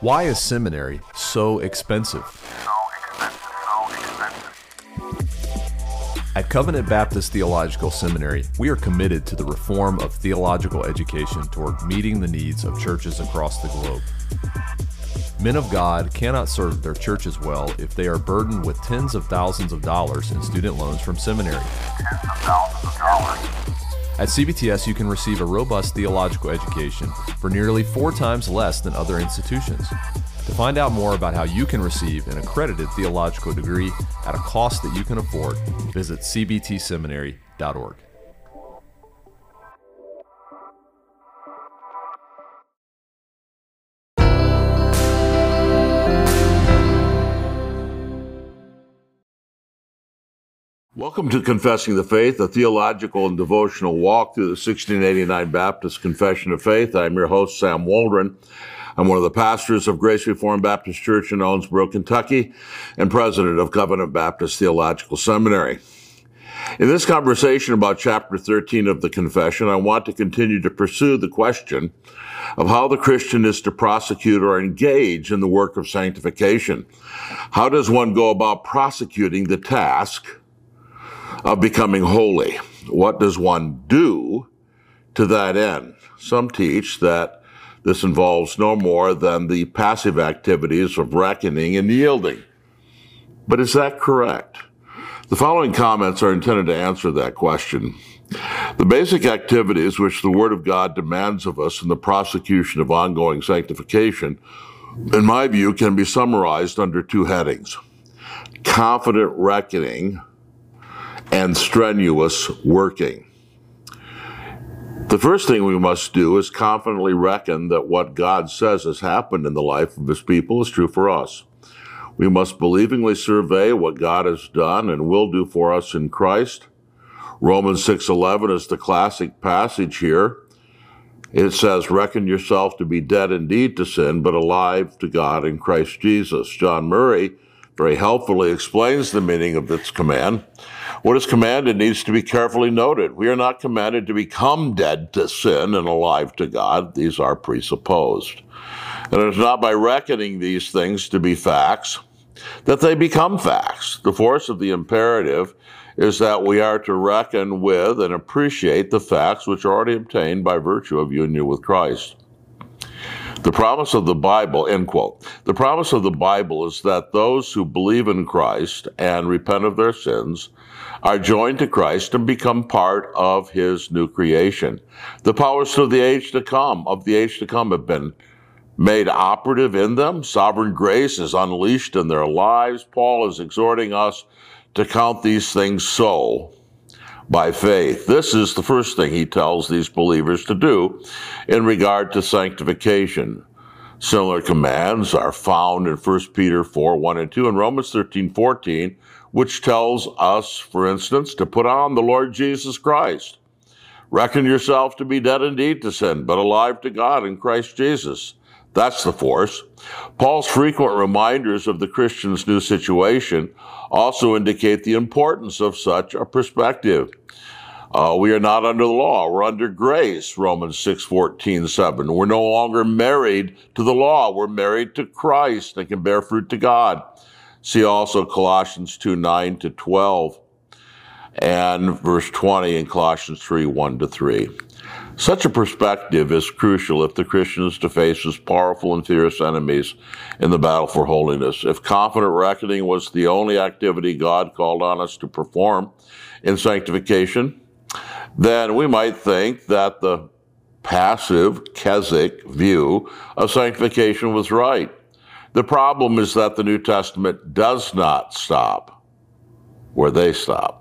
Why is seminary so expensive? At Covenant Baptist Theological Seminary, we are committed to the reform of theological education toward meeting the needs of churches across the globe. Men of God cannot serve their churches well if they are burdened with tens of thousands of dollars in student loans from seminary. At CBTS, you can receive a robust theological education for nearly four times less than other institutions. To find out more about how you can receive an accredited theological degree at a cost that you can afford, visit cbtseminary.org. Welcome to Confessing the Faith, a theological and devotional walk through the 1689 Baptist Confession of Faith. I'm your host, Sam Waldron. I'm one of the pastors of Grace Reformed Baptist Church in Owensboro, Kentucky, and president of Covenant Baptist Theological Seminary. In this conversation about chapter 13 of the Confession, I want to continue to pursue the question of how the Christian is to prosecute or engage in the work of sanctification. How does one go about prosecuting the task of becoming holy. What does one do to that end? Some teach that this involves no more than the passive activities of reckoning and yielding. But is that correct? The following comments are intended to answer that question. The basic activities which the Word of God demands of us in the prosecution of ongoing sanctification, in my view, can be summarized under two headings. Confident reckoning and strenuous working. The first thing we must do is confidently reckon that what God says has happened in the life of his people is true for us. We must believingly survey what God has done and will do for us in Christ. Romans 6:11 is the classic passage here. It says, "Reckon yourself to be dead indeed to sin, but alive to God in Christ Jesus." John Murray very helpfully explains the meaning of this command. What is commanded needs to be carefully noted. We are not commanded to become dead to sin and alive to God. These are presupposed. And it is not by reckoning these things to be facts that they become facts. The force of the imperative is that we are to reckon with and appreciate the facts which are already obtained by virtue of union with Christ. The promise of the Bible, end quote. The promise of the Bible is that those who believe in Christ and repent of their sins are joined to Christ and become part of his new creation. The powers of the age to come, of the age to come have been made operative in them. Sovereign grace is unleashed in their lives. Paul is exhorting us to count these things so by faith. This is the first thing he tells these believers to do in regard to sanctification. Similar commands are found in 1 Peter 4, 1 and 2 and Romans 13, 14, which tells us, for instance, to put on the Lord Jesus Christ. Reckon yourself to be dead indeed to sin, but alive to God in Christ Jesus. That's the force. Paul's frequent reminders of the Christian's new situation also indicate the importance of such a perspective. Uh, we are not under the law. We're under grace, Romans 6, 14, 7. We're no longer married to the law. We're married to Christ and can bear fruit to God. See also Colossians 2, 9 to 12 and verse 20 in Colossians 3, 1 to 3. Such a perspective is crucial if the Christian is to face his powerful and fierce enemies in the battle for holiness. If confident reckoning was the only activity God called on us to perform in sanctification, then we might think that the passive Keswick view of sanctification was right. The problem is that the New Testament does not stop where they stop.